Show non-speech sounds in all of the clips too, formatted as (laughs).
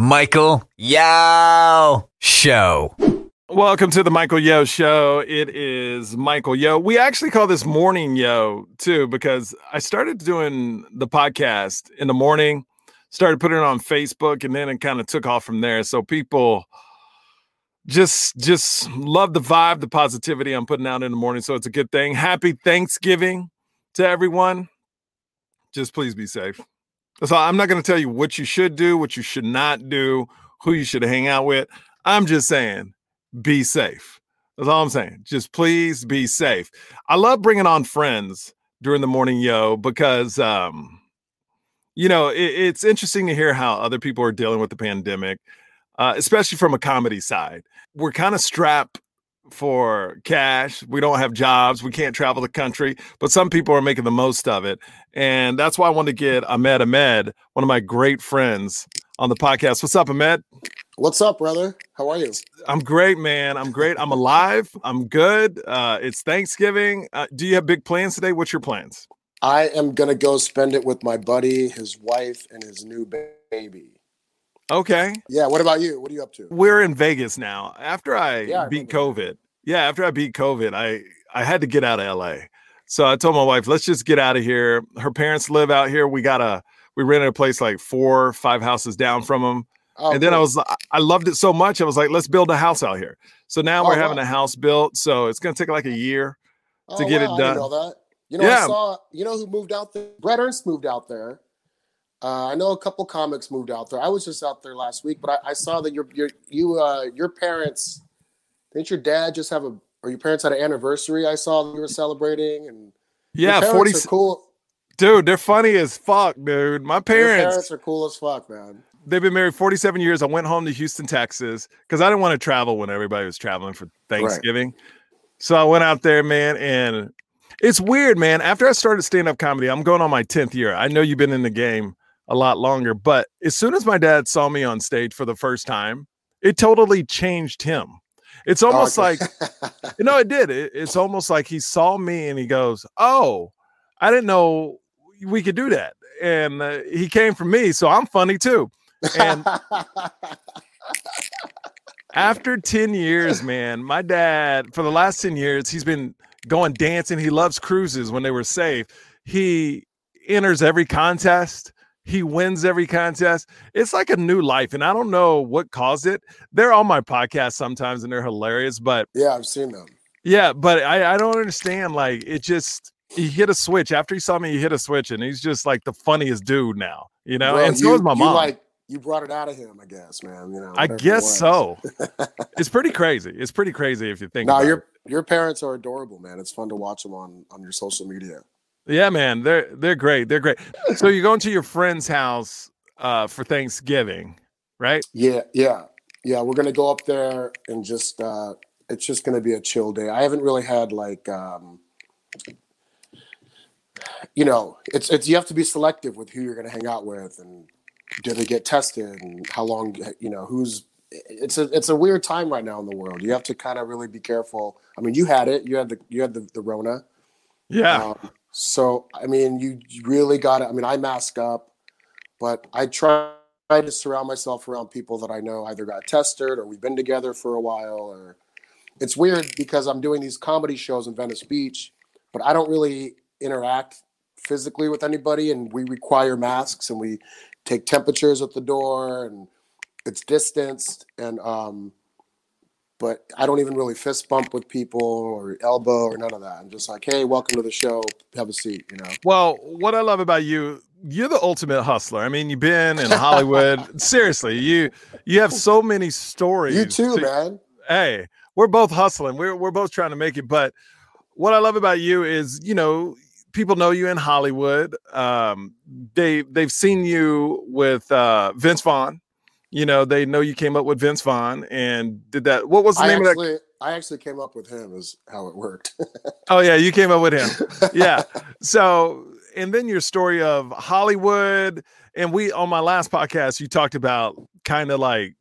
Michael Yo Show. Welcome to the Michael Yo Show. It is Michael Yo. We actually call this Morning Yo too because I started doing the podcast in the morning, started putting it on Facebook, and then it kind of took off from there. So people just just love the vibe, the positivity I'm putting out in the morning. So it's a good thing. Happy Thanksgiving to everyone. Just please be safe. So I'm not going to tell you what you should do, what you should not do, who you should hang out with. I'm just saying, be safe. That's all I'm saying. Just please be safe. I love bringing on friends during the morning, yo, because um, you know it, it's interesting to hear how other people are dealing with the pandemic, uh, especially from a comedy side. We're kind of strapped for cash. We don't have jobs. We can't travel the country, but some people are making the most of it. And that's why I wanted to get Ahmed Ahmed, one of my great friends, on the podcast. What's up, Ahmed? What's up, brother? How are you? I'm great, man. I'm great. I'm alive. I'm good. Uh, it's Thanksgiving. Uh, do you have big plans today? What's your plans? I am gonna go spend it with my buddy, his wife, and his new baby. Okay. Yeah. What about you? What are you up to? We're in Vegas now. After I, Yeah, beat remember COVID, yeah, after I beat COVID, I I had to get out of LA. So I told my wife, let's just get out of here. Her parents live out here. We got a we rented a place like four, five houses down from them. Oh, and then I cool. was I loved it so much. I was like, let's build a house out here. So now oh, we're Oh, having a house built. So it's gonna take like a year. to oh, get it Oh, I done. didn't know that. You know, Yeah. I saw. You know who moved out there? Brett Ernst moved out there. Uh, I know a couple comics moved out there. I was just out there last week, but I, I saw that your your you uh, your parents. Didn't your dad just have a or your parents had an anniversary? I saw that you were celebrating, and Yeah, 40 cool. dude, they're funny as fuck, dude. My Your parents, parents are cool as fuck, man. they've been married 47 years. I went home to Houston, Texas, because I didn't want to travel when everybody was traveling for Thanksgiving. So I went out there, man, and it's weird, man. After I started stand-up comedy, I'm going on my 10th year. I know you've been in the game a lot longer, but as soon as my dad saw me on stage for the first time, it totally changed him. It's almost Okay. like (laughs) You know, it did. It, it's almost like he saw me and he goes, "Oh, I didn't know we could do that." And uh, he came from me, so I'm funny too. And after 10 years, (laughs) man, my dad, for the last 10 years, he's been going dancing. He loves cruises when they were safe. He enters every contest. He wins every contest. It's like a new life. And I don't know what caused it. They're on my podcast sometimes and they're hilarious, but yeah, I've seen them. yeah, but I, I don't understand. Like it just he hit a switch after he saw me. He hit a switch, and he's just like the funniest dude now. You know, Bro, and so you, is my you mom. like you brought it out of him, I guess, man. You know, I guess so. (laughs) it's pretty crazy. It's pretty crazy if you think. No, about your it. your parents are adorable, man. It's fun to watch them on on your social media. Yeah, man, they're they're great. They're great. So you're going to your friend's house uh, for Thanksgiving, right? Yeah, yeah, yeah. We're gonna go up there and just uh it's just gonna be a chill day. I haven't really had like um you know, it's it's you have to be selective with who you're gonna hang out with and do they get tested and how long you know who's it's a it's a weird time right now in the world. You have to kind of really be careful. I mean, you had it. You had the you had the, the Rona. Yeah, Um, so I mean, you really got to. I mean, I mask up, but I try to surround myself around people that I know either got tested or we've been together for a while. Or it's weird because I'm doing these comedy shows in Venice Beach, but I don't really interact physically with anybody, and we require masks and we take temperatures at the door and it's distanced and um but I don't even really fist bump with people or elbow or none of that. I'm just like, hey, welcome to the show. Have a seat, you know. Well, what I love about you, you're the ultimate hustler. I mean, you've been in Hollywood. (laughs) Seriously, you you have so many stories. You too, to- man. hey, we're both hustling. We're we're both trying to make it. But what I love about you is, you know, people know you in Hollywood. Um, they they've seen you with uh, Vince Vaughn. You know, they know you came up with Vince Vaughn and did that. What was the I name of that? I actually came up with him. Is how it worked. Oh yeah, you came up with him. (laughs) yeah. So, and then your story of Hollywood, and we on my last podcast, you talked about kind of like,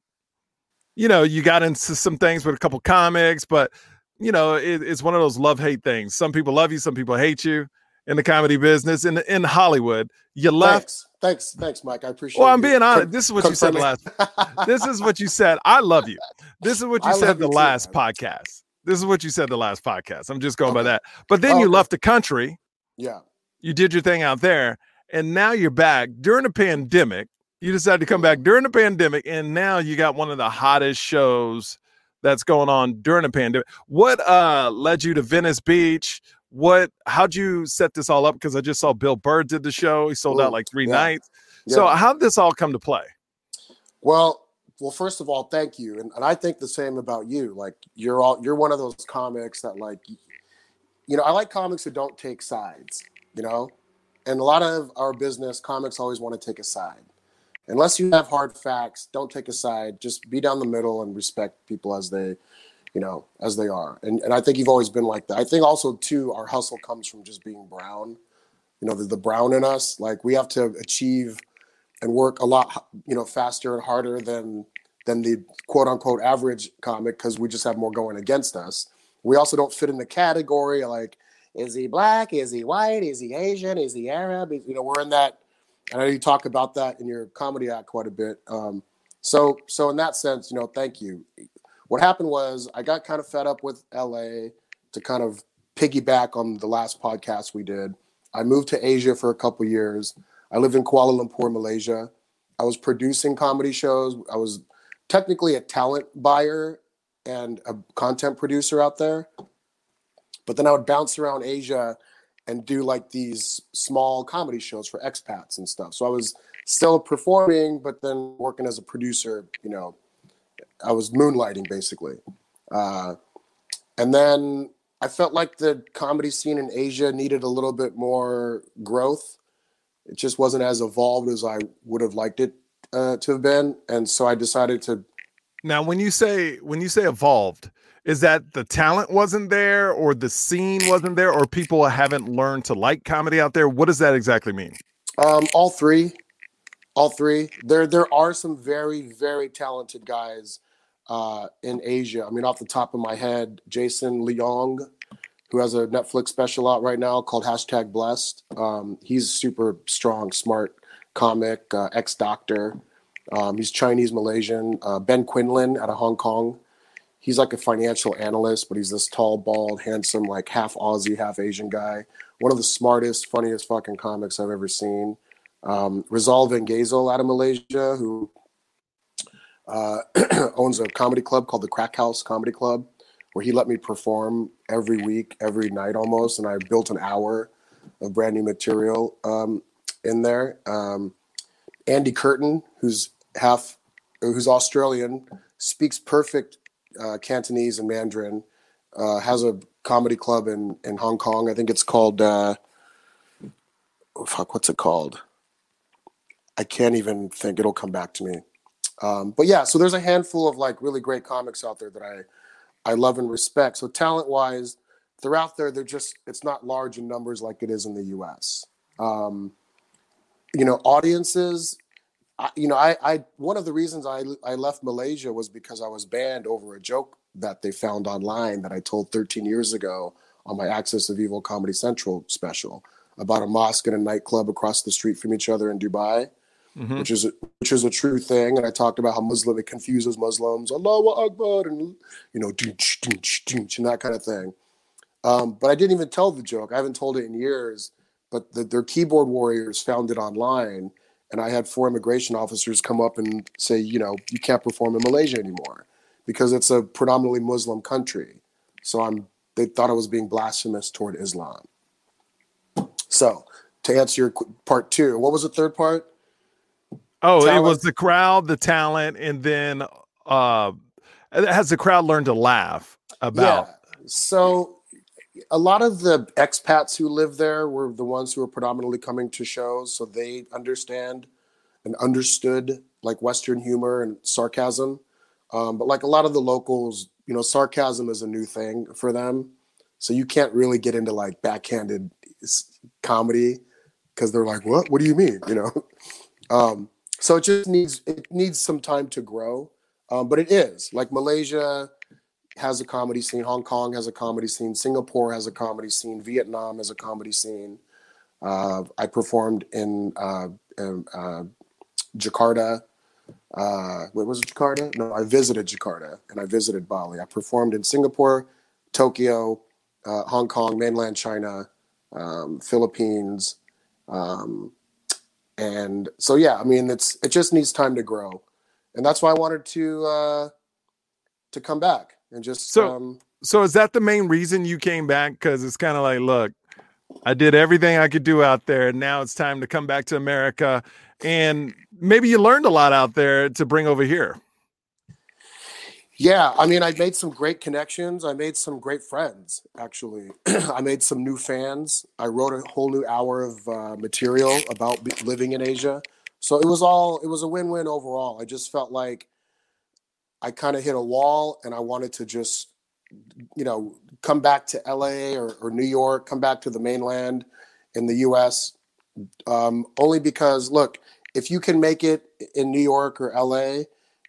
you know, you got into some things with a couple comics, but you know, it, it's one of those love hate things. Some people love you, some people hate you, in the comedy business in in Hollywood. You left. Thanks, thanks, thanks, Mike. I appreciate. Well, I'm being honest. This is what you said last. (laughs) This is what you said. I love you. This is what you I said the you last man. podcast. This is what you said the last podcast. I'm just going by that. But then Oh, you okay. left the country. yeah. You did your thing out there, and now you're back during the pandemic. You decided to come back during the pandemic, and now you got one of the hottest shows that's going on during the pandemic. What uh led you to Venice Beach? What how'd you set this all up? Because I just saw Bill Burr did the show. He sold out like three yeah. nights. So how'd this all come to play? Well, well, first of all, thank you, and, and I think the same about you. Like you're all you're one of those comics that like, you know, I like comics who don't take sides. You know, and a lot of our business comics always want to take a side. Unless you have hard facts, don't take a side. Just be down the middle and respect people as they, you know, as they are. And and I think you've always been like that. I think also too, our hustle comes from just being brown. You know, the, the brown in us. Like we have to achieve and work a lot you know faster and harder than than the quote unquote average comic because we just have more going against us we also don't fit in the category like is he black is he white is he asian is he arab you know we're in that i know you talk about that in your comedy act quite a bit um, so so in that sense you know thank you what happened was i got kind of fed up with la to kind of piggyback on the last podcast we did i moved to asia for a couple years I lived in Kuala Lumpur, Malaysia. I was producing comedy shows. I was technically a talent buyer and a content producer out there. But then I would bounce around Asia and do like these small comedy shows for expats and stuff. So I was still performing, but then working as a producer, you know, I was moonlighting basically. Uh, and then I felt like the comedy scene in Asia needed a little bit more growth it just wasn't as evolved as I would have liked it uh, to have been, and so I decided to. Now, when you say when you say evolved, is that the talent wasn't there, or the scene wasn't there, or people haven't learned to like comedy out there? What does that exactly mean? Um, all three, all three. There, there are some very, very talented guys uh, in Asia. I mean, off the top of my head, Jason Leong, who has a Netflix special out right now called hashtag Blessed. Um, he's a super strong, smart comic, uh, ex doctor. Um, he's Chinese Malaysian. Uh, ben Quinlan out of Hong Kong. He's like a financial analyst, but he's this tall, bald, handsome, like half Aussie, half Asian guy. One of the smartest, funniest fucking comics I've ever seen. Um, Rizal van Geyzel out of Malaysia, who uh, (clears throat) owns a comedy club called the Crack House Comedy Club, where he let me perform every week, every night almost, and I built an hour of brand new material um, in there. Um, Andy Curtin, who's half, who's Australian, speaks perfect uh, Cantonese and Mandarin. Uh, has a comedy club in in Hong Kong. I think it's called. Uh, oh, fuck, what's it called? I can't even think. It'll come back to me. Um, but yeah, so there's a handful of like really great comics out there that I I love and respect. So talent wise, they're out there. They're just it's not large in numbers like it is in the U.S. Um, you know, audiences. I, you know, I, I one of the reasons I I left Malaysia was because I was banned over a joke that they found online that I told 13 years ago on my Axis of Evil Comedy Central special about a mosque and a nightclub across the street from each other in Dubai Mhm. which is a, which is a true thing. And I talked about how Muslim it confuses Muslims, Allahu Akbar, and you know, and that kind of thing. Um, but I didn't even tell the joke. I haven't told it in years. But the, their keyboard warriors found it online, and I had four immigration officers come up and say, you know, you can't perform in Malaysia anymore because it's a predominantly Muslim country. So I'm. They thought I was being blasphemous toward Islam. So to answer your part two, what was the third part? Oh, it was the crowd, the talent, and then uh has the crowd learned to laugh about? Yeah. So a lot of the expats who live there were the ones who were predominantly coming to shows, so they understand and understood like Western humor and sarcasm. Um, but like a lot of the locals, you know, sarcasm is a new thing for them. So you can't really get into like backhanded comedy because they're like, "What? What do you mean?" You know. (laughs) Um, so it just needs it needs some time to grow, um, but it is like Malaysia has a comedy scene. Hong Kong has a comedy scene. Singapore has a comedy scene. Vietnam has a comedy scene. Uh, I performed in, uh, in uh, Jakarta. Uh, what was it, Jakarta? No, I visited Jakarta and I visited Bali. I performed in Singapore, Tokyo, uh, Hong Kong, mainland China, um, Philippines, um, and so yeah. I mean, it's it just needs time to grow, and that's why I wanted to uh, to come back and just So- um, So is that the main reason you came back? Because it's kind of like, look, I did everything I could do out there. and Now it's time to come back to America. And maybe you learned a lot out there to bring over here. Yeah, I mean, I made some great connections. I made some great friends, actually. (clears throat) I made some new fans. I wrote a whole new hour of uh, material about be- living in Asia. So it was all, it was a win win overall. I just felt like I kind of hit a wall and I wanted to just, you know, come back to LA or, or New York, come back to the mainland in the US. Um, only because, look, if you can make it in New York or LA,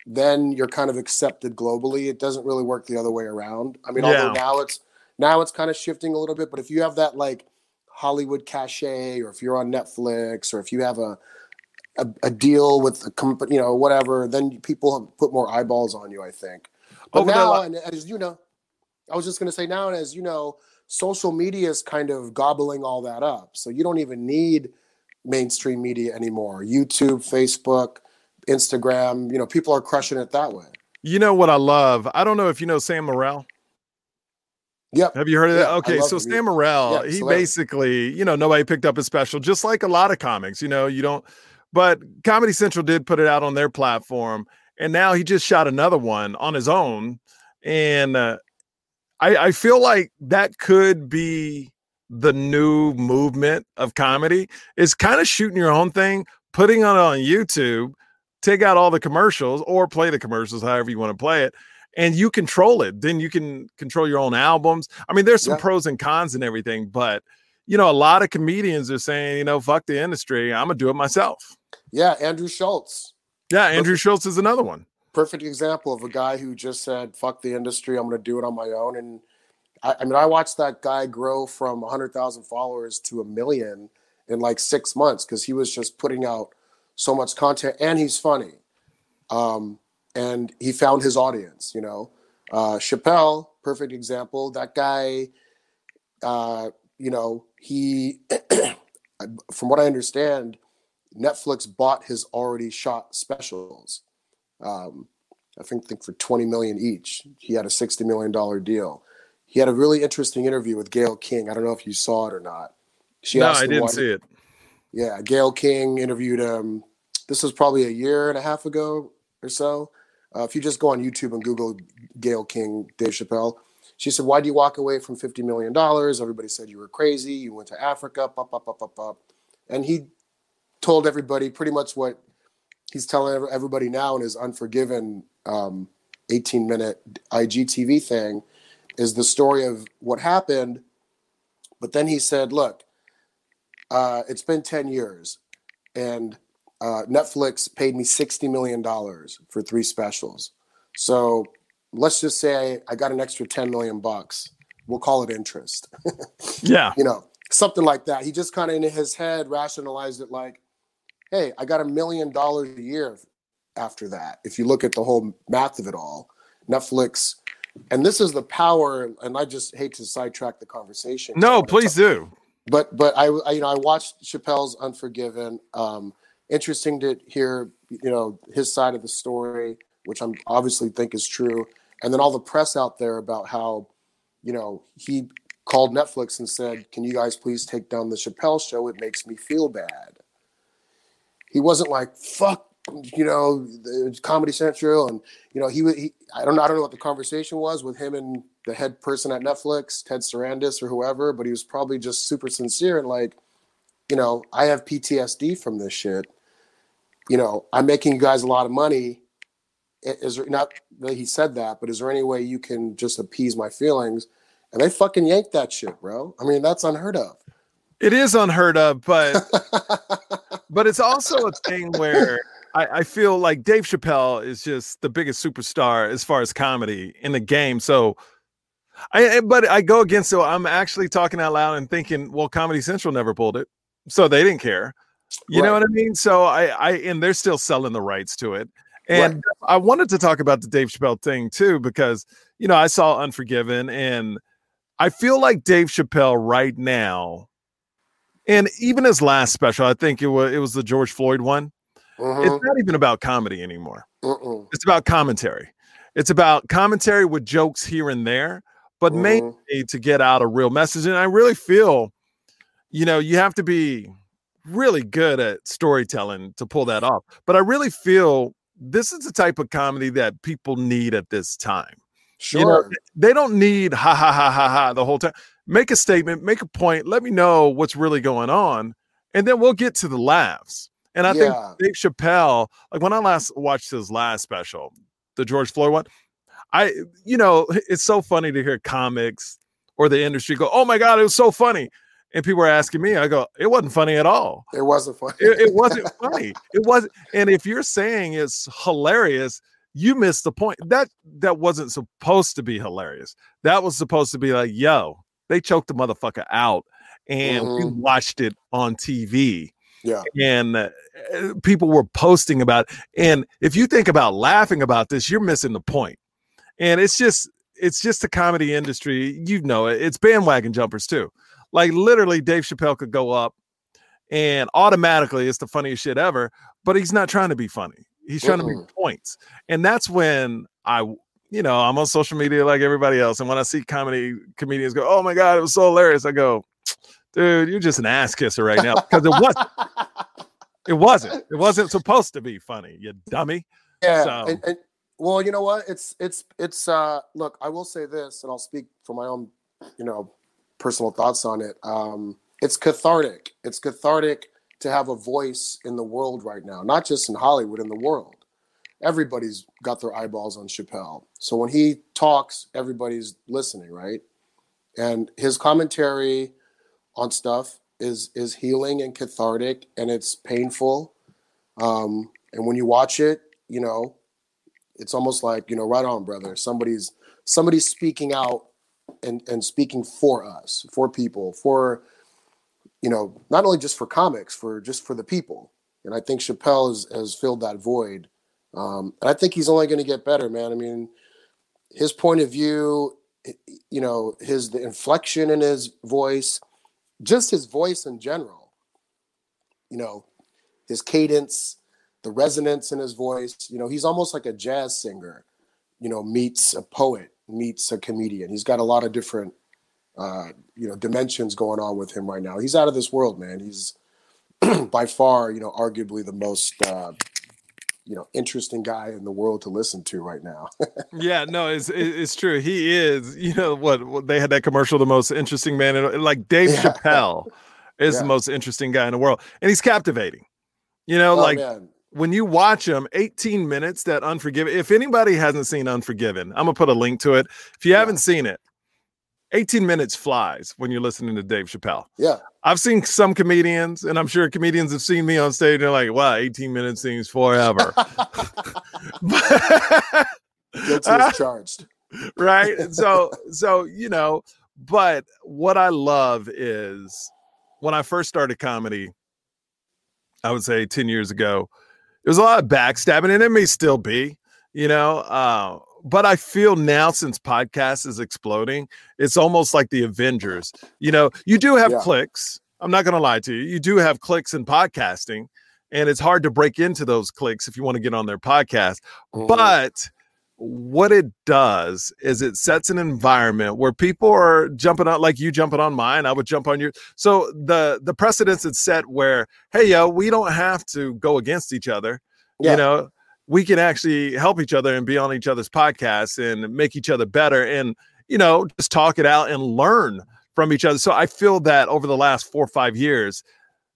then you're kind of accepted globally. It doesn't really work the other way around. I mean, although now it's now it's kind of shifting a little bit, but if you have that like Hollywood cachet, or if you're on Netflix, or if you have a a, a deal with a company, you know, whatever, then people put more eyeballs on you. I think. But Over now, and as you know, I was just going to say now, and as you know, social media is kind of gobbling all that up. So you don't even need mainstream media anymore. YouTube, Facebook, Instagram, you know, people are crushing it that way. You know what I love? I don't know if you know Sam Morril. Yep. Have you heard of that? Okay, so him. Sam Morril, Yeah, he basically, you know, nobody picked up his special, just like a lot of comics. You know, you don't, but Comedy Central did put it out on their platform, and now he just shot another one on his own, and uh, I, I feel like that could be the new movement of comedy is kind of shooting your own thing, putting it on YouTube, take out all the commercials or play the commercials however you want to play it and you control it then you can control your own albums i mean there's some Yeah. pros and cons and everything but you know a lot of comedians are saying you know fuck the industry i'm gonna do it myself Yeah, Andrew Schulz, yeah andrew schulz is another one perfect example of a guy who just said, "Fuck the industry, I'm to do it on my own." And I, I mean, I watched that guy grow from 100,000 followers to a million in like six months because he was just putting out so much content, and he's funny. Um, and he found his audience. You know, uh, Chappelle, perfect example. That guy, uh, you know, he, (clears throat) from what I understand, Netflix bought his already shot specials. Um, I think, think for 20 million each. He had a 60 million dollar deal. He had a really interesting interview with Gayle King. I don't know if you saw it or not. She no i didn't why- see it yeah, Gayle King interviewed him. This was probably a year and a half ago or so. Uh, if you just go on YouTube and Google Gayle King, Dave Chappelle, she said, "Why do you walk away from fifty million dollars?" Everybody said you were crazy. You went to Africa, up, up, up, up, up, and he told everybody pretty much what he's telling everybody now in his Unforgiven um, eighteen minute IGTV thing is the story of what happened. But then he said, "Look." uh, it's been 10 years and uh, netflix paid me $60 million for three specials. So let's just say I, got an extra 10 million bucks. We'll call it interest. (laughs) Yeah. You know something like that. He just kind of in his head rationalized it like hey i got a million dollars a year after that. If you look at the whole math of it all netflix and this is the power and i just hate to sidetrack the conversation no please do. but but I, I you know I watched Chappelle's Unforgiven. Um, interesting to hear you know his side of the story, which I'm obviously think is true, and then all the press out there about how you know he called Netflix and said, "Can you guys please take down the Chappelle show? It makes me feel bad." He wasn't like fuck you know Comedy Central and you know he, he I don't know I don't know what the conversation was with him and the head person at Netflix, Ted Sarandos or whoever, but he was probably just super sincere and like, you know, I have PTSD from this shit. You know, I'm making you guys a lot of money. Is there not that he said that, but is there any way you can just appease my feelings? And they fucking yanked that shit, bro. I mean, that's unheard of. it is unheard of but (laughs) but it's also a thing where I, I feel like Dave Chappelle is just the biggest superstar as far as comedy in the game. So I I- but I go against so I'm actually talking out loud and thinking, well, Comedy Central never pulled it. so they didn't care. You know what I mean? So I, I, and they're still selling the rights to it. And Right. I wanted to talk about the Dave Chappelle thing too, because you know I saw Unforgiven, and I feel like Dave Chappelle right now, and even his last special, I think it was it was the George Floyd one. It's mm-hmm. not even about comedy anymore. Mm-mm. It's about commentary. It's about commentary with jokes here and there, but mainly mm-hmm. to get out a real message. And I really feel, you know, you have to be really good at storytelling to pull that off. But I really feel this is the type of comedy that people need at this time. Sure. You know, they don't need ha ha ha ha ha the whole time. Make a statement, make a point, let me know what's really going on, and then we'll get to the laughs. And I think Dave Chappelle, like when I last watched his last special, the George Floyd one, I, you know, it's so funny to hear comics or the industry go, "Oh my god, it was so funny," and people are asking me, I go, "It wasn't funny at all. it wasn't funny. It, it (laughs) wasn't funny. It wasn't." And if you're saying it's hilarious, you missed the point. That that wasn't supposed to be hilarious. That was supposed to be like, "Yo, they choked the motherfucker out." And we Mhm. watched it on TV yeah. and uh, people were posting about it. and if you think about laughing about this you're missing the point and it's just it's just the comedy industry you know it it's bandwagon jumpers too like literally dave chappelle could go up and automatically it's the funniest shit ever but he's not trying to be funny he's trying to Mm-mm. make points and that's when i you know i'm on social media like everybody else and when i see comedy comedians go oh my god it was so hilarious i go dude you're just an ass kisser right now because it was it wasn't. It wasn't supposed to be funny, you dummy. yeah. So- And, and well, you know what? It's it's it's uh look, I will say this, and I'll speak for my own, you know, personal thoughts on it. Um, it's cathartic. It's cathartic to have a voice in the world right now, not just in Hollywood, in the world. Everybody's got their eyeballs on Chappelle. So when he talks, everybody's listening, right? And his commentary on stuff is is healing and cathartic and it's painful. Um, and when you watch it, you know, it's almost like, you know, right on, brother. Somebody's somebody's speaking out and and speaking for us, for people, for you know, not only just for comics, for just for the people. And I think Chappelle has, has filled that void. Um, and I think he's only going to get better, man. I mean, his point of view, you know, his the inflection in his voice, just his voice in general. You know, his cadence, the resonance in his voice. You know, he's almost like a jazz singer. You know, meets a poet, meets a comedian. He's got a lot of different, uh, you know, dimensions going on with him right now. He's out of this world, man. He's (clears throat) by far, you know, arguably the most, uh, you know, interesting guy in the world to listen to right now. (laughs) Yeah, no, it's it's true. He is, you know what, what they had that commercial, the most interesting man in like Dave Yeah. Chappelle is Yeah. the most interesting guy in the world. And he's captivating. You know, oh like man, when you watch them, 18 minutes that unforgiven if anybody hasn't seen unforgiven i'm gonna put a link to it. If you Yeah. haven't seen it 18 minutes flies when you're listening to dave chappelle. Yeah, i've seen some comedians and i'm sure comedians have seen me on stage and they're like wow 18 minutes seems forever. (laughs) Guilty as (laughs) charged. right? (laughs) So so you know but what i love is when i first started comedy i would say 10 years ago there was a lot of backstabbing and it may still be you know uh but i feel now since podcast is exploding it's almost like the avengers you know you do have Yeah. clicks i'm not gonna lie to you you do have clicks in podcasting and it's hard to break into those clicks if you want to get on their podcast Mhm. but what it does is it sets an environment where people are jumping on like you jumping on mine i would jump on your so the the precedence is set where hey yo we don't have to go against each other. Yeah. you know we can actually help each other and be on each other's podcasts and make each other better and you know just talk it out and learn from each other. So i feel that over the last four or five years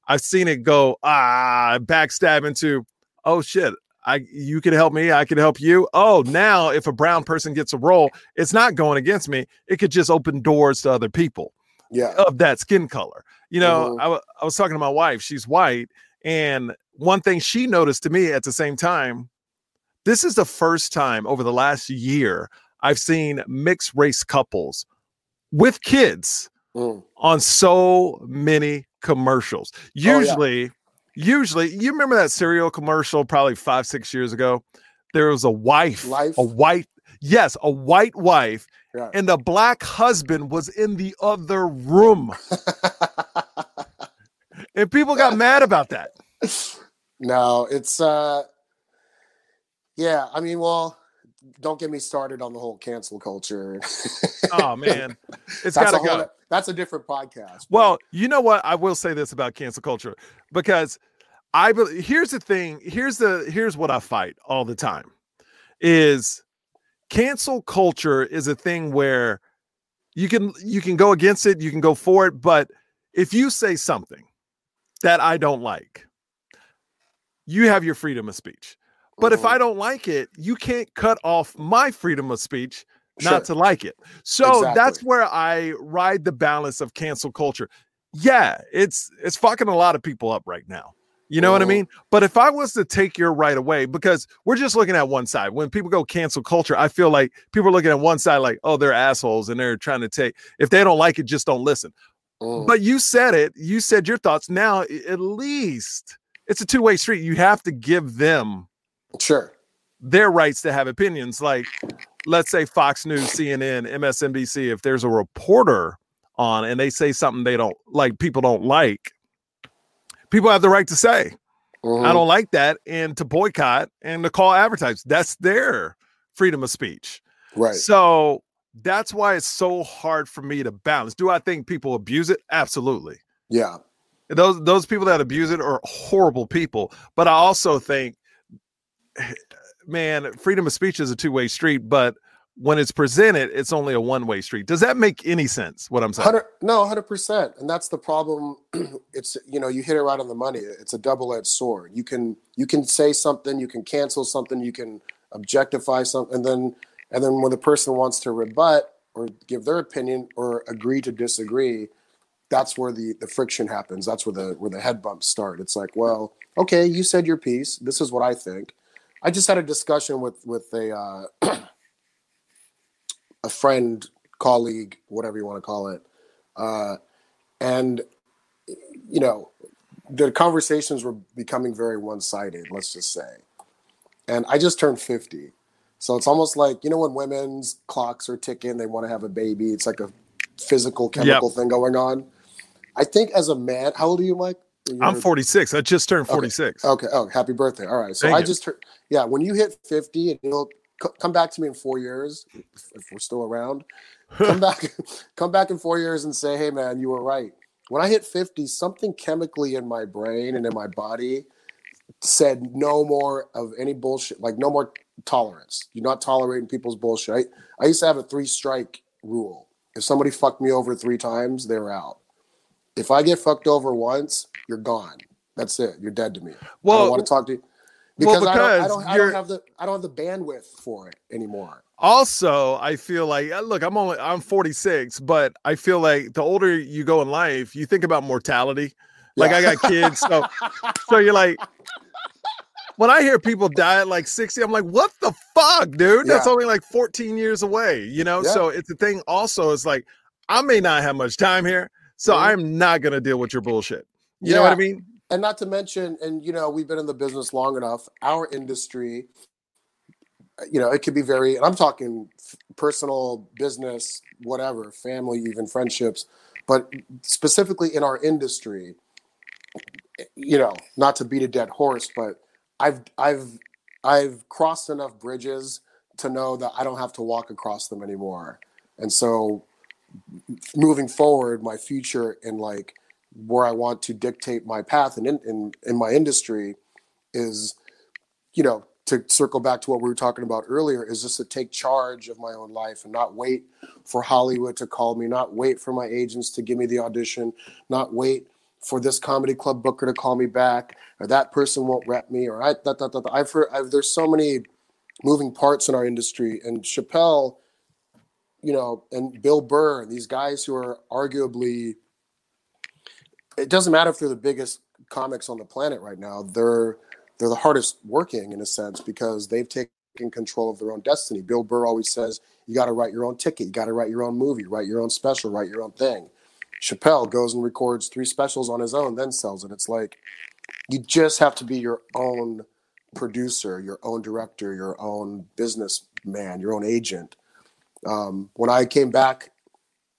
i've seen it go ah backstab into oh shit I you could help me, I could help you. Oh, now if a brown person gets a role, it's not going against me. It could just open doors to other people yeah, of that skin color. You know, Mhm. I I was talking to my wife, she's white, and one thing she noticed to me at the same time, this is the first time over the last year I've seen mixed race couples with kids Mm. on so many commercials. Oh, yeah. Usually, you remember that cereal commercial probably five, six years ago? There was a wife, Life? a white, yes, a white wife, Yeah. and the black husband was in the other room. (laughs) And people got mad about that. no, it's uh yeah, I mean, well, don't get me started on the whole cancel culture. Oh man, (laughs) it's got a to go. That's a different podcast. but- Well, you know what? I will say this about cancel culture because I here's the thing. Here's the here's what I fight all the time is cancel culture is a thing where you can you can go against it, you can go for it, but if you say something that I don't like, you have your freedom of speech. But if Mhm. I don't like it, you can't cut off my freedom of speech not Sure. to like it. So that's where I ride the balance of cancel culture. Yeah, it's it's fucking a lot of people up right now. You know what I Mhm. mean? But if I was to take your right away, because we're just looking at one side. When people go cancel culture, I feel like people are looking at one side like, oh, they're assholes and they're trying to take if they don't like it, just don't listen. Mm. But you said it, you said your thoughts. Now, at least it's a two-way street. You have to give them sure. their rights to have opinions. Like, let's say Fox News, CNN, MSNBC, if there's a reporter on and they say something they don't like, people don't like, people have the right to say, I Mhm. don't like that, and to boycott and to call advertisers. That's their freedom of speech. Right. So that's why it's so hard for me to balance. Do I think people abuse it? Absolutely. Yeah. Those those people that abuse it are horrible people. But I also think, man, freedom of speech is a two way street. But when it's presented, it's only a one way street. Does that make any sense? What I'm saying? Hundred no, hundred percent, and that's the problem. (clears throat) it's you know you hit it right on the money. It's a double edged sword. You can you can say something, you can cancel something, you can objectify something, and then and then when the person wants to rebut or give their opinion or agree to disagree, that's where the the friction happens. That's where the where the head bumps start. It's like, well, okay, you said your piece. This is what I think. I just had a discussion with with a uh, (clears throat) a friend, colleague, whatever you want to call it, uh, and you know, the conversations were becoming very one sided. Let's just say, and I just turned fifty, so it's almost like you know when women's clocks are ticking, they want to have a baby. It's like a physical chemical thing going on. I think as a man, how old are you, Mike? I'm 46. I just turned Okay. 46. Okay. Oh, happy birthday. All right. So Thank I you. just turned, yeah, when you hit 50 and you'll c- come back to me in four years, if, if we're still around, (laughs) come back, (laughs) come back in four years and say, hey, man, you were right. When I hit 50, something chemically in my brain and in my body said no more of any bullshit, like no more tolerance. You're not tolerating people's bullshit. I, I used to have a three strike rule. If somebody fucked me over three times, they're out. If I get fucked over once, you're gone. That's it. You're dead to me. Well, I don't want to talk to you well, because, I, don't, I, don't, I don't have the I don't have the bandwidth for it anymore. also i feel like uh, look i'm only i'm 46 but i feel like the older you go in life you think about mortality like i got kids so so you're like when i hear people die at like 60 i'm like what the fuck dude that's only like 14 years away you know Yeah. so it's the thing also it's like i may not have much time here so Mhm. i'm not gonna deal with your bullshit you know what i mean and not to mention, and you know, we've been in the business long enough. Our industry, you know, it could be very. And I'm talking f- personal, business, whatever, family, even friendships, but specifically in our industry, you know, not to beat a dead horse, but I've I've I've crossed enough bridges to know that I don't have to walk across them anymore. And so moving forward, my future and like where I want to dictate my path and in, in, in my industry is, you know, to circle back to what we were talking about earlier, is just to take charge of my own life and not wait for Hollywood to call me, not wait for my agents to give me the audition, not wait for this comedy club booker to call me back, or that person won't rep me, or I that, that, that, I've heard I've, there's so many moving parts in our industry, and Chappelle, you know, and Bill Burr, and these guys who are arguably, it doesn't matter if they're the biggest comics on the planet right now, they're they're the hardest working in a sense because they've taken control of their own destiny. Bill Burr always says you got to write your own ticket, you got to write your own movie, write your own special, write your own thing. Chappelle goes and records three specials on his own, then sells it. It's like you just have to be your own producer, your own director, your own businessman, your own agent. Um, when I came back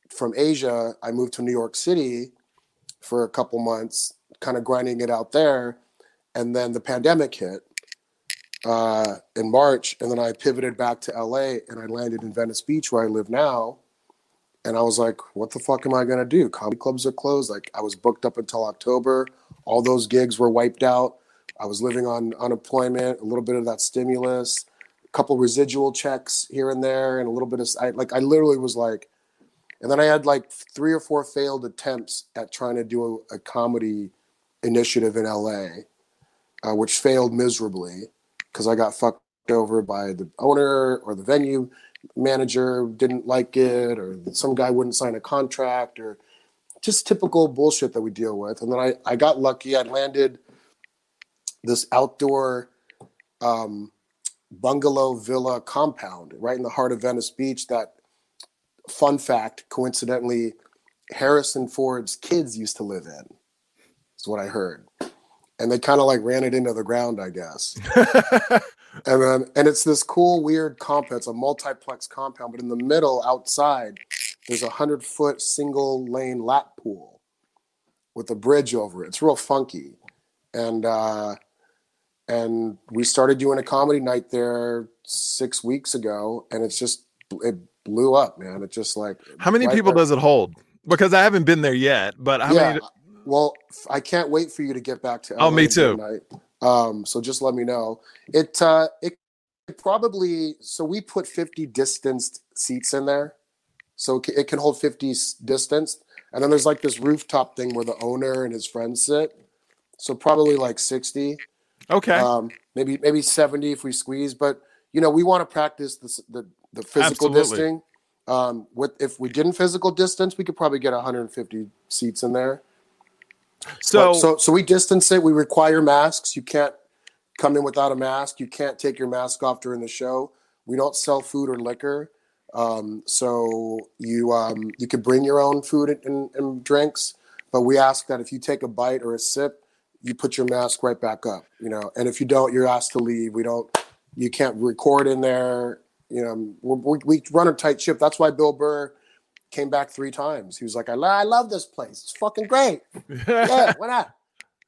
from Asia, I moved to New York City for a couple months, kind of grinding it out there. And then the pandemic hit uh, in March. And then I pivoted back to LA and I landed in Venice Beach where I live now. And I was like, what the fuck am I going to do? Comedy clubs are closed. Like I was booked up until October. All those gigs were wiped out. I was living on unemployment, a little bit of that stimulus, couple residual checks here and there, and a little bit of I, like I literally was like, and then I had like three or four failed attempts at trying to do a, a comedy initiative in LA, uh, which failed miserably because I got fucked over by the owner or the venue manager didn't like it, or some guy wouldn't sign a contract, or just typical bullshit that we deal with. And then I, I got lucky. I landed this outdoor um, bungalow villa compound right in the heart of Venice Beach. That fun fact, coincidentally, Harrison Ford's kids used to live in. Is what I heard, and they kind of like ran it into the ground, I guess. (laughs) and then and it's this cool, weird compound. It's a multiplex compound, but in the middle, outside, there's a hundred foot single lane lap pool with a bridge over it. It's real funky, and uh, and we started doing a comedy night there six weeks ago, and it's just it blew up, man. It just like How many right people there- does it hold? Because I haven't been there yet, but how yeah. many? Well, I can't wait for you to get back to. Oh, me too. Night. Um, so just let me know. It uh, it probably so we put fifty distanced seats in there, so it can hold fifty distanced, and then there's like this rooftop thing where the owner and his friends sit. So probably like sixty, Okay. um, maybe maybe seventy if we squeeze. But you know, we want to practice the the, the physical distancing. Um, with if we didn't physical distance, we could probably get 150 seats in there. so, But- so so we distance it. We require masks. You can't come in without a mask. You can't take your mask off during the show. We don't sell food or liquor. Um, so you um, you could bring your own food and, and drinks, but we ask that if you take a bite or a sip, you put your mask right back up. You know, and if you don't, you're asked to leave. We don't. You can't record in there. You know, we, we run a tight ship. That's why Bill Burr came back three times. He was like, I, I love this place. It's fucking great (laughs) yeah, why not?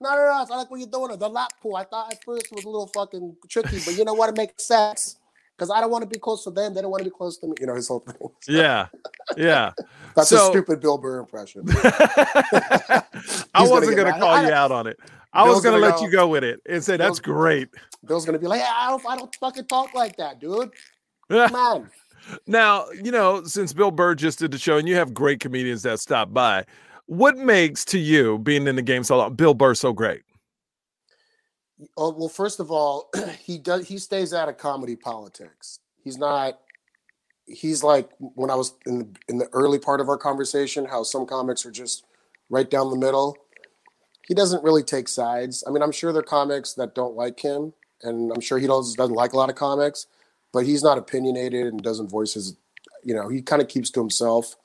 No, no, no. I like what you're doing. The lap pool. I thought at first it was a little fucking tricky, but you know what? It makes sense because I don't want to be close to them. They don't want to be close to me. You know his whole thing. (laughs) yeah, yeah. (laughs) That's So- a stupid Bill Burr impression. I wasn't to call I you out on it. I was going to gonna let go- you go with it and say that's Bill's- great. Bill's gonna be like, I don't, I don't fucking talk like that, dude. Come (laughs) on. now, you know, since Bill Burr just did the show and you have great comedians that stop by, what makes to you being in the game so long, Bill Burr so great? Oh well, first of all, (clears throat) he does. He stays out of comedy politics. He's not. He's like when I was in the, in the early part of our conversation, how some comics are just right down the middle. He doesn't really take sides. I mean, I'm sure there are comics that don't like him, and I'm sure he doesn't like a lot of comics, but he's not opinionated and doesn't voice his. You know, he kind of keeps to himself.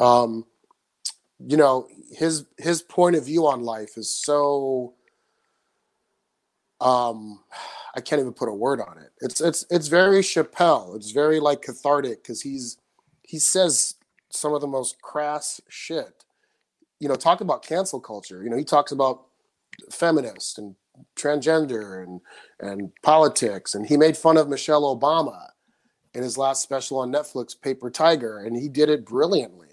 Um, you know, his his point of view on life is so um I can't even put a word on it. It's it's it's very Chappelle. It's very like cathartic because he's he says some of the most crass shit. You know, talk about cancel culture. You know, he talks about feminist and transgender and and politics, and he made fun of Michelle Obama in his last special on Netflix, Paper Tiger, and he did it brilliantly.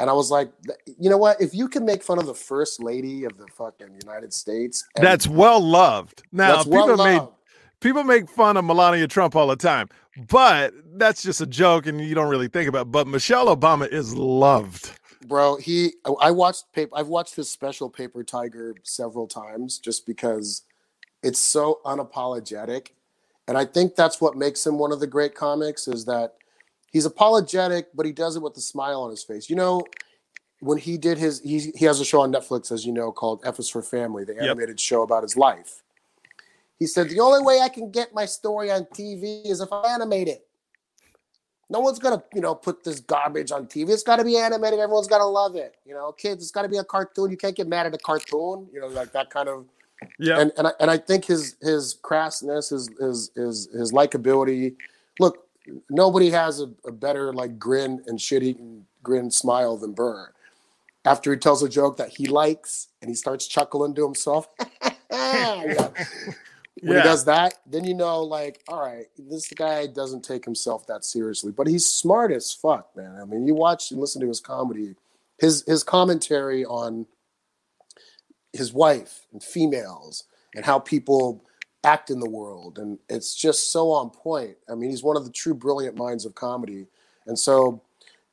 And I was like, you know what? If you can make fun of the first lady of the fucking United States, and That's well loved. Now, people well made people make fun of Melania Trump all the time, but that's just a joke and you don't really think about it. But Michelle Obama is loved. Bro he i watched paper i've watched his special paper tiger several times just because it's so unapologetic. And i think that's what makes him one of the great comics is that he's apologetic but he does it with a smile on his face. You know when he did his he, he has a show on netflix as you know called f is for family the Yep. animated show about his life. He said the only way i can get my story on tv is if i animate it No one's gonna, you know, put this garbage on TV. It's got to be animated. Everyone's got to love it. You know, kids, it's got to be a cartoon. You can't get mad at a cartoon. You know, like that kind of. Yeah. And and I, and I think his his crassness, his his his his likability. Look, nobody has a, a better like grin and shit eating grin smile than Burr. After he tells a joke that he likes and he starts chuckling to himself. (laughs) yeah. When Yeah. he does that, then you know, like, all right, this guy doesn't take himself that seriously, but he's smart as fuck, man. I mean, you watch and listen to his comedy, his his commentary on his wife and females and how people act in the world, and it's just so on point. I mean, he's one of the true brilliant minds of comedy, and so,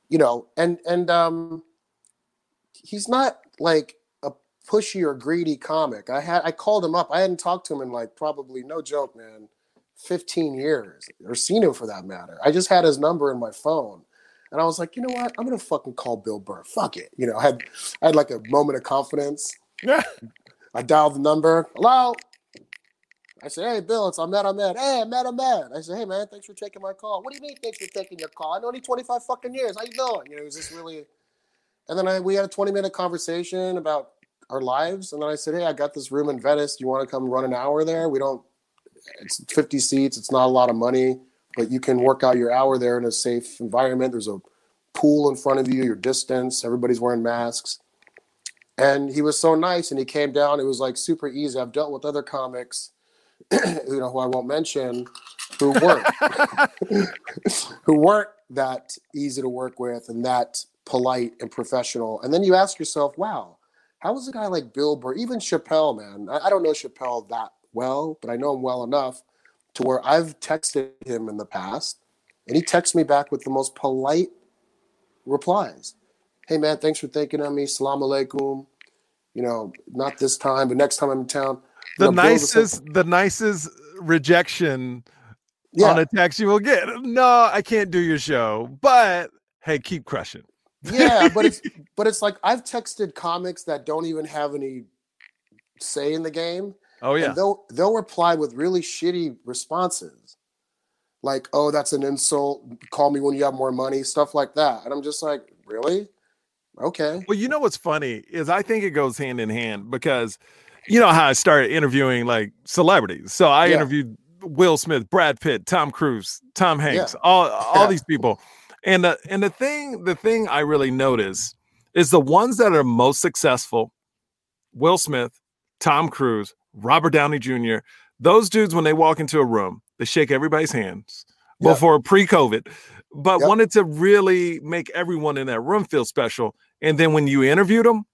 you know, and and um, he's not like pushy or greedy comic. I had I called him up. I hadn't talked to him in like probably no joke, man, 15 years or seen him for that matter. I just had his number in my phone. And I was like, you know what? I'm gonna fucking call Bill Burr. Fuck it. You know, I had I had like a moment of confidence. Yeah. I dialed the number. Hello. I said, hey Bill, it's I'm Matt Ahmed. Hey, Ahmed Ahmed. I said, hey man, thanks for taking my call. What do you mean thanks for taking your call? I know you 25 fucking years. How you doing? You know, it was just really and then I, we had a 20 minute conversation about our lives. And then I said, Hey, I got this room in Venice. You want to come run an hour there? We don't, it's 50 seats. It's not a lot of money, but you can work out your hour there in a safe environment. There's a pool in front of you, your distance, everybody's wearing masks. And he was so nice and he came down. It was like super easy. I've dealt with other comics, (clears throat) you know, who I won't mention, who weren't (laughs) who weren't that easy to work with and that polite and professional. And then you ask yourself, wow, how was a guy like Bill Burr, even Chappelle, man? I, I don't know Chappelle that well, but I know him well enough to where I've texted him in the past and he texts me back with the most polite replies. Hey man, thanks for thinking of me. Salam alaikum. You know, not this time, but next time I'm in town. The know, nicest, the nicest rejection yeah, on a text you will get. No, I can't do your show, but hey, keep crushing. Yeah, but it's (laughs) but it's like I've texted comics that don't even have any say in the game, Oh yeah. and they'll they'll reply with really shitty responses, like "Oh, that's an insult. Call me when you have more money," stuff like that. And I'm just like, really? Okay. Well, you know what's funny is I think it goes hand in hand because you know how I started interviewing like celebrities. So I Yeah. interviewed Will Smith, Brad Pitt, Tom Cruise, Tom Hanks, Yeah. all all Yeah. these people. And the and the thing the thing I really notice is the ones that are most successful, Will Smith, Tom Cruise, Robert Downey Jr., those dudes when they walk into a room, they shake everybody's hands before pre-COVID, but Yep. wanted to really make everyone in that room feel special. And then when you interviewed them,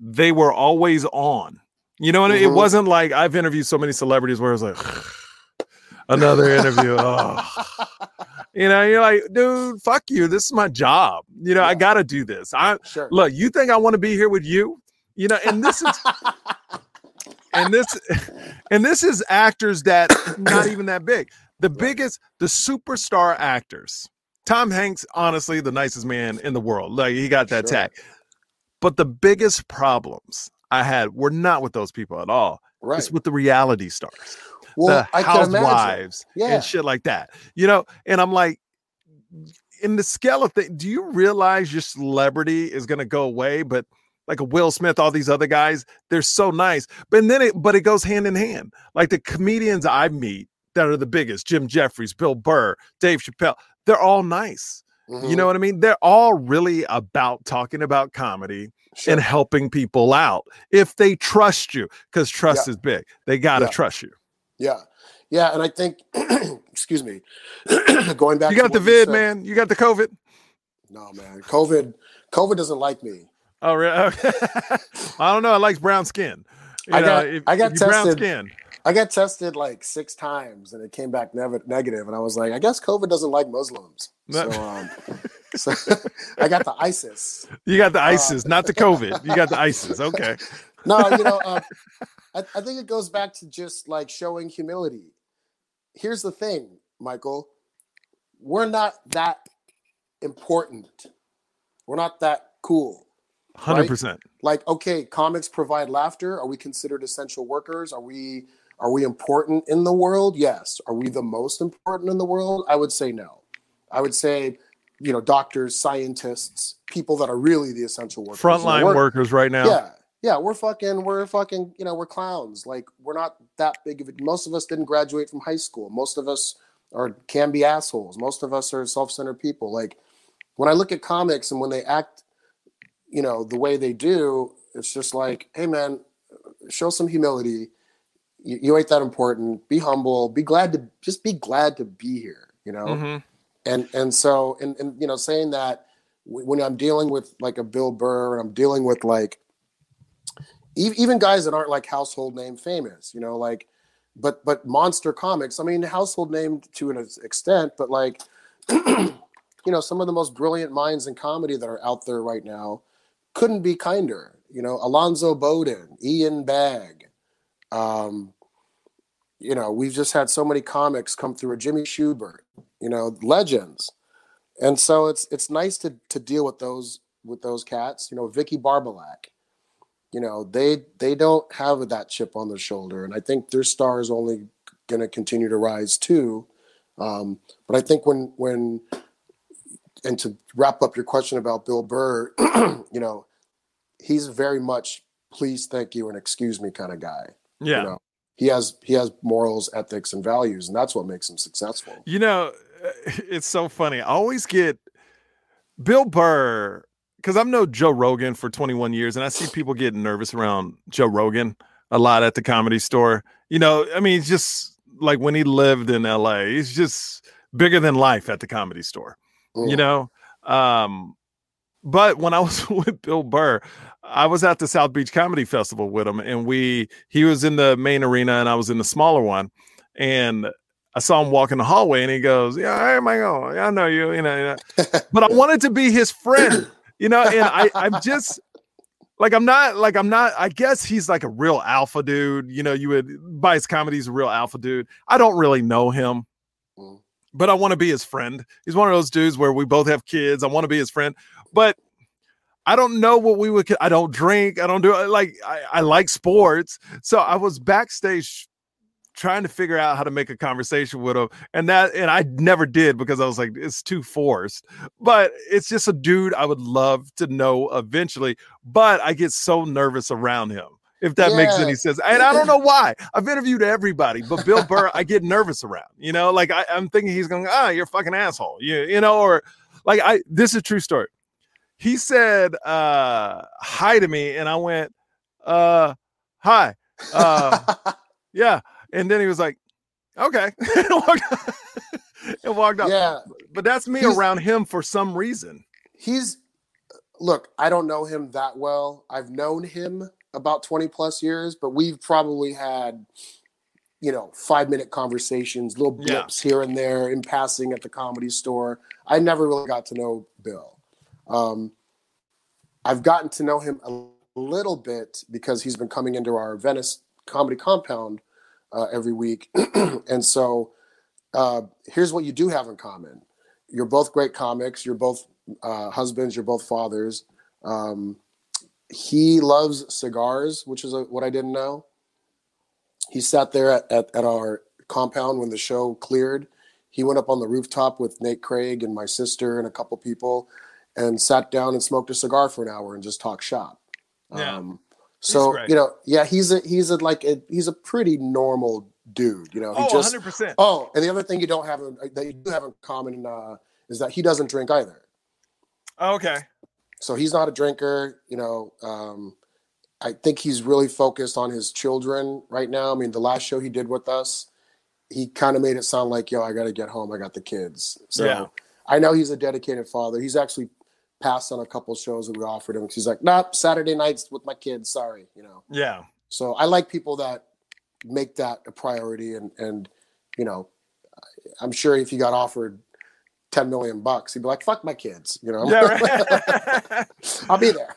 they were always on. You know, and it Mhm. wasn't like I've interviewed so many celebrities where it's like (sighs) (sighs) (sighs) (laughs) another interview. Oh. You know, you're like, dude, fuck you. This is my job. You know, I gotta do this. I Sure. look, you think I want to be here with you? You know, and this is (laughs) and this and this is actors that (coughs) not even that big. The biggest, the superstar actors. Tom Hanks, honestly, the nicest man in the world. Like he got that Sure. tag. But the biggest problems I had were not with those people at all. right. It's with the reality stars, Well, the I can imagine. housewives, Yeah. and shit like that. You know, and I'm like, in the scale of things, do you realize your celebrity is gonna go away? But like a Will Smith, all these other guys, they're so nice. But then it, but it goes hand in hand. Like the comedians I meet that are the biggest, Jim Jeffries, Bill Burr, Dave Chappelle, they're all nice. You Mhm. know what I mean? They're all really about talking about comedy Sure. and helping people out if they trust you, because trust is big. They gotta Yeah. trust you. Yeah. Yeah. And I think, (clears throat) excuse me, (clears throat) going back You to got the vid, said- man. You got the COVID. No, man. COVID, COVID doesn't like me. Oh, really? (laughs) I don't know. I like brown skin. You I know, got- if, I got you're brown tested. skin. I got tested like six times and it came back nev- negative, and I was like, I guess COVID doesn't like Muslims. So, um, (laughs) so (laughs) I got the ISIS. You got the Uh, ISIS, not the COVID. You got the ISIS. Okay. No, you know, uh, I, I think it goes back to just like showing humility. Here's the thing, Michael. We're not that important. We're not that cool. Hundred percent. like okay comics provide laughter are we considered essential workers are we are we important in the world yes are we the most important in the world i would say no i would say you know, doctors, scientists, people that are really the essential workers. Frontline workers right now. Yeah, yeah, we're fucking, we're fucking, you know, we're clowns. Like we're not that big of it. Most of us didn't graduate from high school. Most of us are can be assholes. Most of us are self-centered people. Like when I look at comics and when they act, you know, the way they do, it's just like, hey man, show some humility. You, you ain't that important. Be humble. Be glad to just be glad to be here. You know Mhm. and and so and, and you know saying that when i'm dealing with like a bill burr and i'm dealing with like even guys that aren't like household name famous you know like but but monster comics i mean household name to an extent but like (clears throat) you know some of the most brilliant minds in comedy that are out there right now couldn't be kinder you know alonzo bodden ian bagg um you know we've just had so many comics come through a jimmy shubert you know legends. And so it's it's nice to to deal with those with those cats you know vicki barbolak you know they they don't have that chip on their shoulder and i think their star is only going to continue to rise too um, but i think when when and to wrap up your question about bill burr (clears throat) you know he's very much please thank you and excuse me kind of guy Yeah. you know he has he has morals ethics and values and that's what makes him successful You know, (laughs) it's so funny. I always get Bill Burr because I've known Joe Rogan for 21 years, and I see people getting nervous around Joe Rogan a lot at the comedy store. You know, I mean, it's just like when he lived in LA, he's just bigger than life at the comedy store. You Mm. know, um, but when I was (laughs) with Bill Burr, I was at the South Beach Comedy Festival with him, and we he was in the main arena, and I was in the smaller one, and I saw him walk in the hallway, and he goes, "Yeah, hey, Michael, I know you, you know." You know. (laughs) but I wanted to be his friend, you know, and I I'm just like I'm not like I'm not. I guess he's like a real alpha dude, you know. You would by his comedy, he's a real alpha dude. I don't really know him Mm. but I want to be his friend. He's one of those dudes where we both have kids. I want to be his friend, but I don't know what we would. I don't drink. I don't do like I, I like sports. So I was backstage trying to figure out how to make a conversation with him, and that and I never did because I was like it's too forced. But it's just a dude I would love to know eventually. But I get so nervous around him. If that makes any sense, and I don't (laughs) know why. I've interviewed everybody, but Bill Burr, I get nervous around. You know, like I, I'm thinking he's going, ah, you're a fucking asshole. You, you know, or like I. This is a true story. He said uh hi to me, and I went, uh, hi, uh, (laughs) yeah, and then he was like, okay, (laughs) and walked, and walked out. yeah But that's me He's- around him for some reason. he's look i don't know him that well i've known him about 20 plus years but we've probably had you know five minute conversations little Yeah. blips here and there in passing at the comedy store i never really got to know bill um, i've gotten to know him a little bit because he's been coming into our venice comedy compound uh, every week (clears throat) and so uh, here's what you do have in common you're both great comics you're both uh, husbands, you're both fathers. Um, he loves cigars, which is a, what I didn't know. He sat there at, at, at our compound when the show cleared. He went up on the rooftop with Nate Craig and my sister and a couple people and sat down and smoked a cigar for an hour and just talked shop. Yeah. Um, so you know, yeah, he's a he's a like a, he's a pretty normal dude. You know, he Oh, just 100%. oh, and the other thing you don't have in- that you do have in common uh, is that he doesn't drink either Okay. so he's not a drinker you know um, i think he's really focused on his children right now i mean the last show he did with us he kind of made it sound like yo i gotta get home i got the kids so Yeah. i know he's a dedicated father he's actually passed on a couple shows that we offered him he's like nope saturday nights with my kids sorry you know Yeah. so i like people that make that a priority and and you know i'm sure if he got offered 10 million bucks he'd be like fuck my kids you know Yeah. Right. (laughs) i'll be there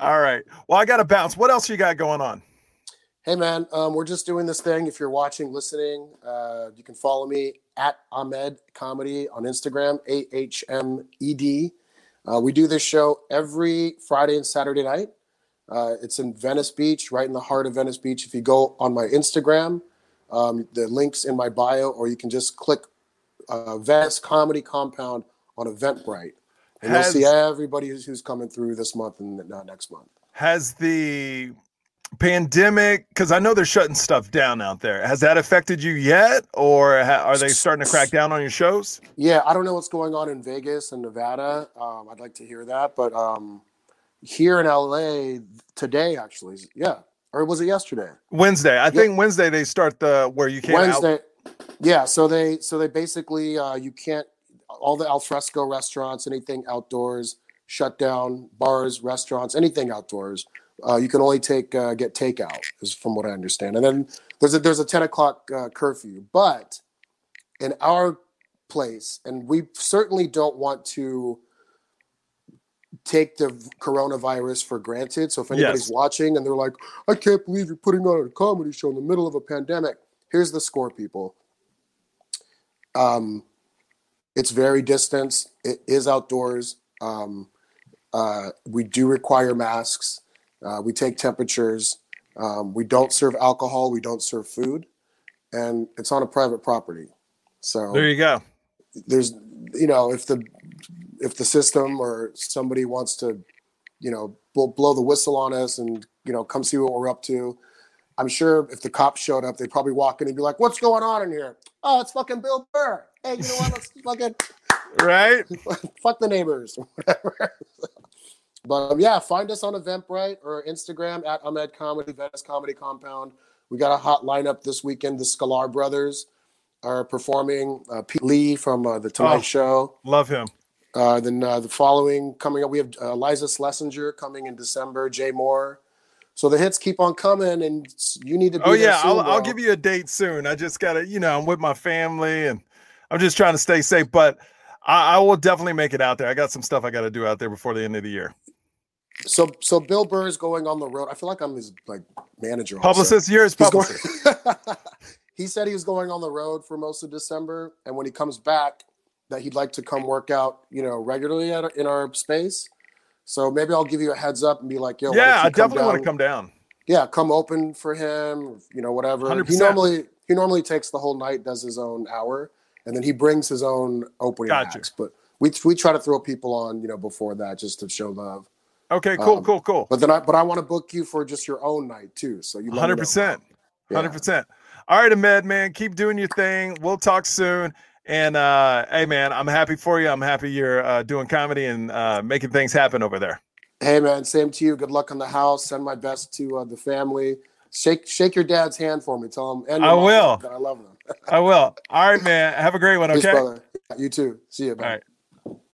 All right. Well, I got to bounce. What else you got going on? Hey man, um, we're just doing this thing. If you're watching, listening, uh, you can follow me at Ahmed Comedy on Instagram, A H M E D. Uh, we do this show every Friday and Saturday night. Uh, it's in Venice Beach, right in the heart of Venice Beach. If you go on my Instagram, um, the link's in my bio, or you can just click uh, Venice Comedy Compound on Eventbrite, and Has- you'll see everybody who's, who's coming through this month and uh, next month. Has the pandemic, because I know they're shutting stuff down out there, has that affected you yet? Or ha- are they starting to crack down on your shows? Yeah, I don't know what's going on in Vegas and Nevada. Um, I'd like to hear that, but um, here in LA today, actually, yeah, or was it yesterday? Wednesday. I think Wednesday they start the where you can't. out- Wednesday. Yeah, so they so they basically uh, you can't all the alfresco restaurants, anything outdoors, shut down. Bars, restaurants, anything outdoors. Uh, you can only take uh, get takeout, is from what I understand. And then there's a there's a ten o'clock uh, curfew, but in our place, and we certainly don't want to take the coronavirus for granted. So if anybody's Yes. watching and they're like, I can't believe you're putting on a comedy show in the middle of a pandemic. Here's the score, people. Um, it's very distanced. It is outdoors. Um, uh, we do require masks. Uh, we take temperatures. Um, we don't serve alcohol. We don't serve food, and it's on a private property. So There you go. there's you know if the if the system or somebody wants to you know blow, blow the whistle on us and you know come see what we're up to i'm sure if the cops showed up they'd probably walk in and be like what's going on in here oh it's fucking bill burr hey you know what let's fucking (laughs) Right? (laughs) fuck the neighbors (laughs) whatever but um, yeah find us on eventbrite or instagram at ahmed comedy venice comedy compound we got a hot lineup this weekend the sklar brothers are performing uh, pete lee from uh, the tonight Oh. show Love him. uh, then uh, the following coming up, we have uh, Liza Shlesinger coming in December. Jay Mohr. So the hits keep on coming, and you need to be Oh yeah, soon, I'll, I'll give you a date soon. I just gotta, you know, I'm with my family and I'm just trying to stay safe. But I, I will definitely make it out there. I got some stuff I got to do out there before the end of the year. So so Bill Burr is going on the road. I feel like I'm his like manager. Publicist, his He's going- (laughs) he said he was going on the road for most of December, and when he comes back, that he'd like to come work out, you know, regularly at, in our space. So maybe I'll give you a heads up and be like, "Yo, yeah, I definitely want to come down. yeah, come open for him, you know, whatever. 100%. He normally he normally takes the whole night, does his own hour, and then he brings his own opening Gotcha. acts. But we we try to throw people on, you know, before that just to show love. Okay, cool, Um, cool, cool. But then I but I want to book you for just your own night too. So you let me know. Hundred percent, Yeah. hundred percent. All right, Ahmed, man, keep doing your thing. We'll talk soon. And uh, hey, man, I'm happy for you. I'm happy you're uh, doing comedy and uh, making things happen over there. Hey man, same to you. Good luck on the house. Send my best to uh, the family. Shake shake your dad's hand for me. Tell him and I will. I love them. I will. All right, man. Have a great one. Peace, Okay. brother. You too. See you. Right.